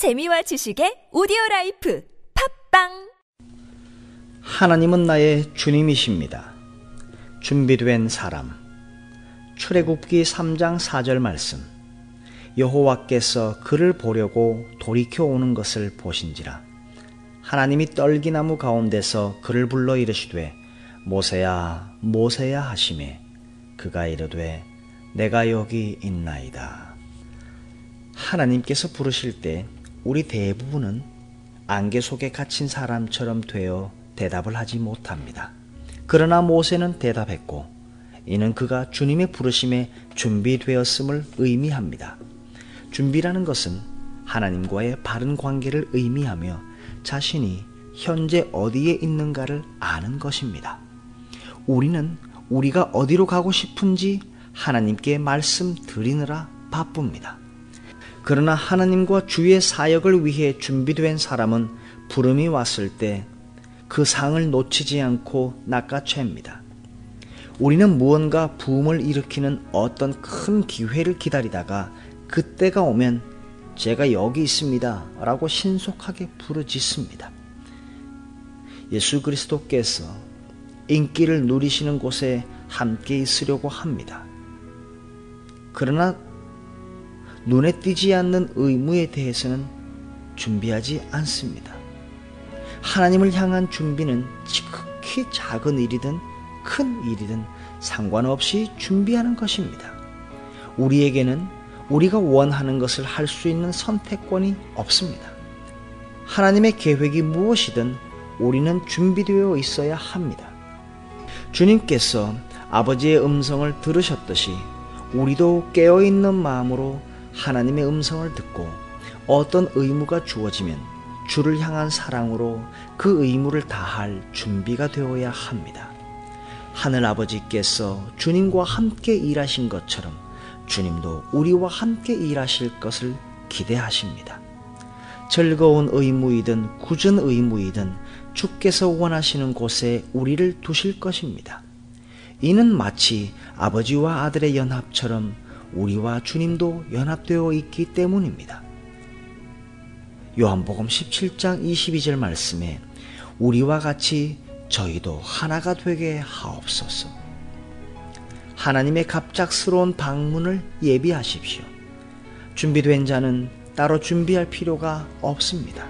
재미와 지식의 오디오 라이프 팟빵 하나님은 나의 주님이십니다. 준비된 사람 출애굽기 3장 4절 말씀 여호와께서 그를 보려고 돌이켜 오는 것을 보신지라 하나님이 떨기나무 가운데서 그를 불러 이르시되 모세야 모세야 하심에 그가 이르되 내가 여기 있나이다. 하나님께서 부르실 때 우리 대부분은 안개 속에 갇힌 사람처럼 되어 대답을 하지 못합니다. 그러나 모세는 대답했고 이는 그가 주님의 부르심에 준비되었음을 의미합니다. 준비라는 것은 하나님과의 바른 관계를 의미하며 자신이 현재 어디에 있는가를 아는 것입니다. 우리는 우리가 어디로 가고 싶은지 하나님께 말씀드리느라 바쁩니다. 그러나 하나님과 주의 사역을 위해 준비된 사람은 부름이 왔을 때 그 상을 놓치지 않고 낚아챕니다. 우리는 무언가 부음을 일으키는 어떤 큰 기회를 기다리다가 그때가 오면 제가 여기 있습니다. 라고 신속하게 부르짖습니다. 예수 그리스도께서 인기를 누리시는 곳에 함께 있으려고 합니다. 그러나 눈에 띄지 않는 의무에 대해서는 준비하지 않습니다. 하나님을 향한 준비는 지극히 작은 일이든 큰 일이든 상관없이 준비하는 것입니다. 우리에게는 우리가 원하는 것을 할 수 있는 선택권이 없습니다. 하나님의 계획이 무엇이든 우리는 준비되어 있어야 합니다. 주님께서 아버지의 음성을 들으셨듯이 우리도 깨어있는 마음으로 하나님의 음성을 듣고 어떤 의무가 주어지면 주를 향한 사랑으로 그 의무를 다할 준비가 되어야 합니다. 하늘 아버지께서 주님과 함께 일하신 것처럼 주님도 우리와 함께 일하실 것을 기대하십니다. 즐거운 의무이든 굳은 의무이든 주께서 원하시는 곳에 우리를 두실 것입니다. 이는 마치 아버지와 아들의 연합처럼 우리와 주님도 연합되어 있기 때문입니다. 요한복음 17장 22절 말씀에 우리와 같이 저희도 하나가 되게 하옵소서. 하나님의 갑작스러운 방문을 예비하십시오. 준비된 자는 따로 준비할 필요가 없습니다.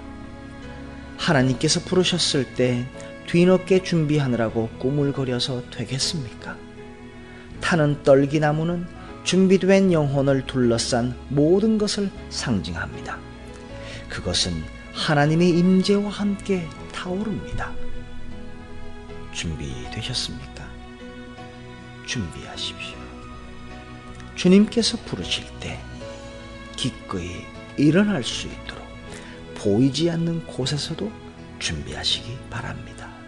하나님께서 부르셨을 때 뒤늦게 준비하느라고 꾸물거려서 되겠습니까? 타는 떨기나무는 준비된 영혼을 둘러싼 모든 것을 상징합니다. 그것은 하나님의 임재와 함께 타오릅니다. 준비되셨습니까? 준비하십시오. 주님께서 부르실 때 기꺼이 일어날 수 있도록 보이지 않는 곳에서도 준비하시기 바랍니다.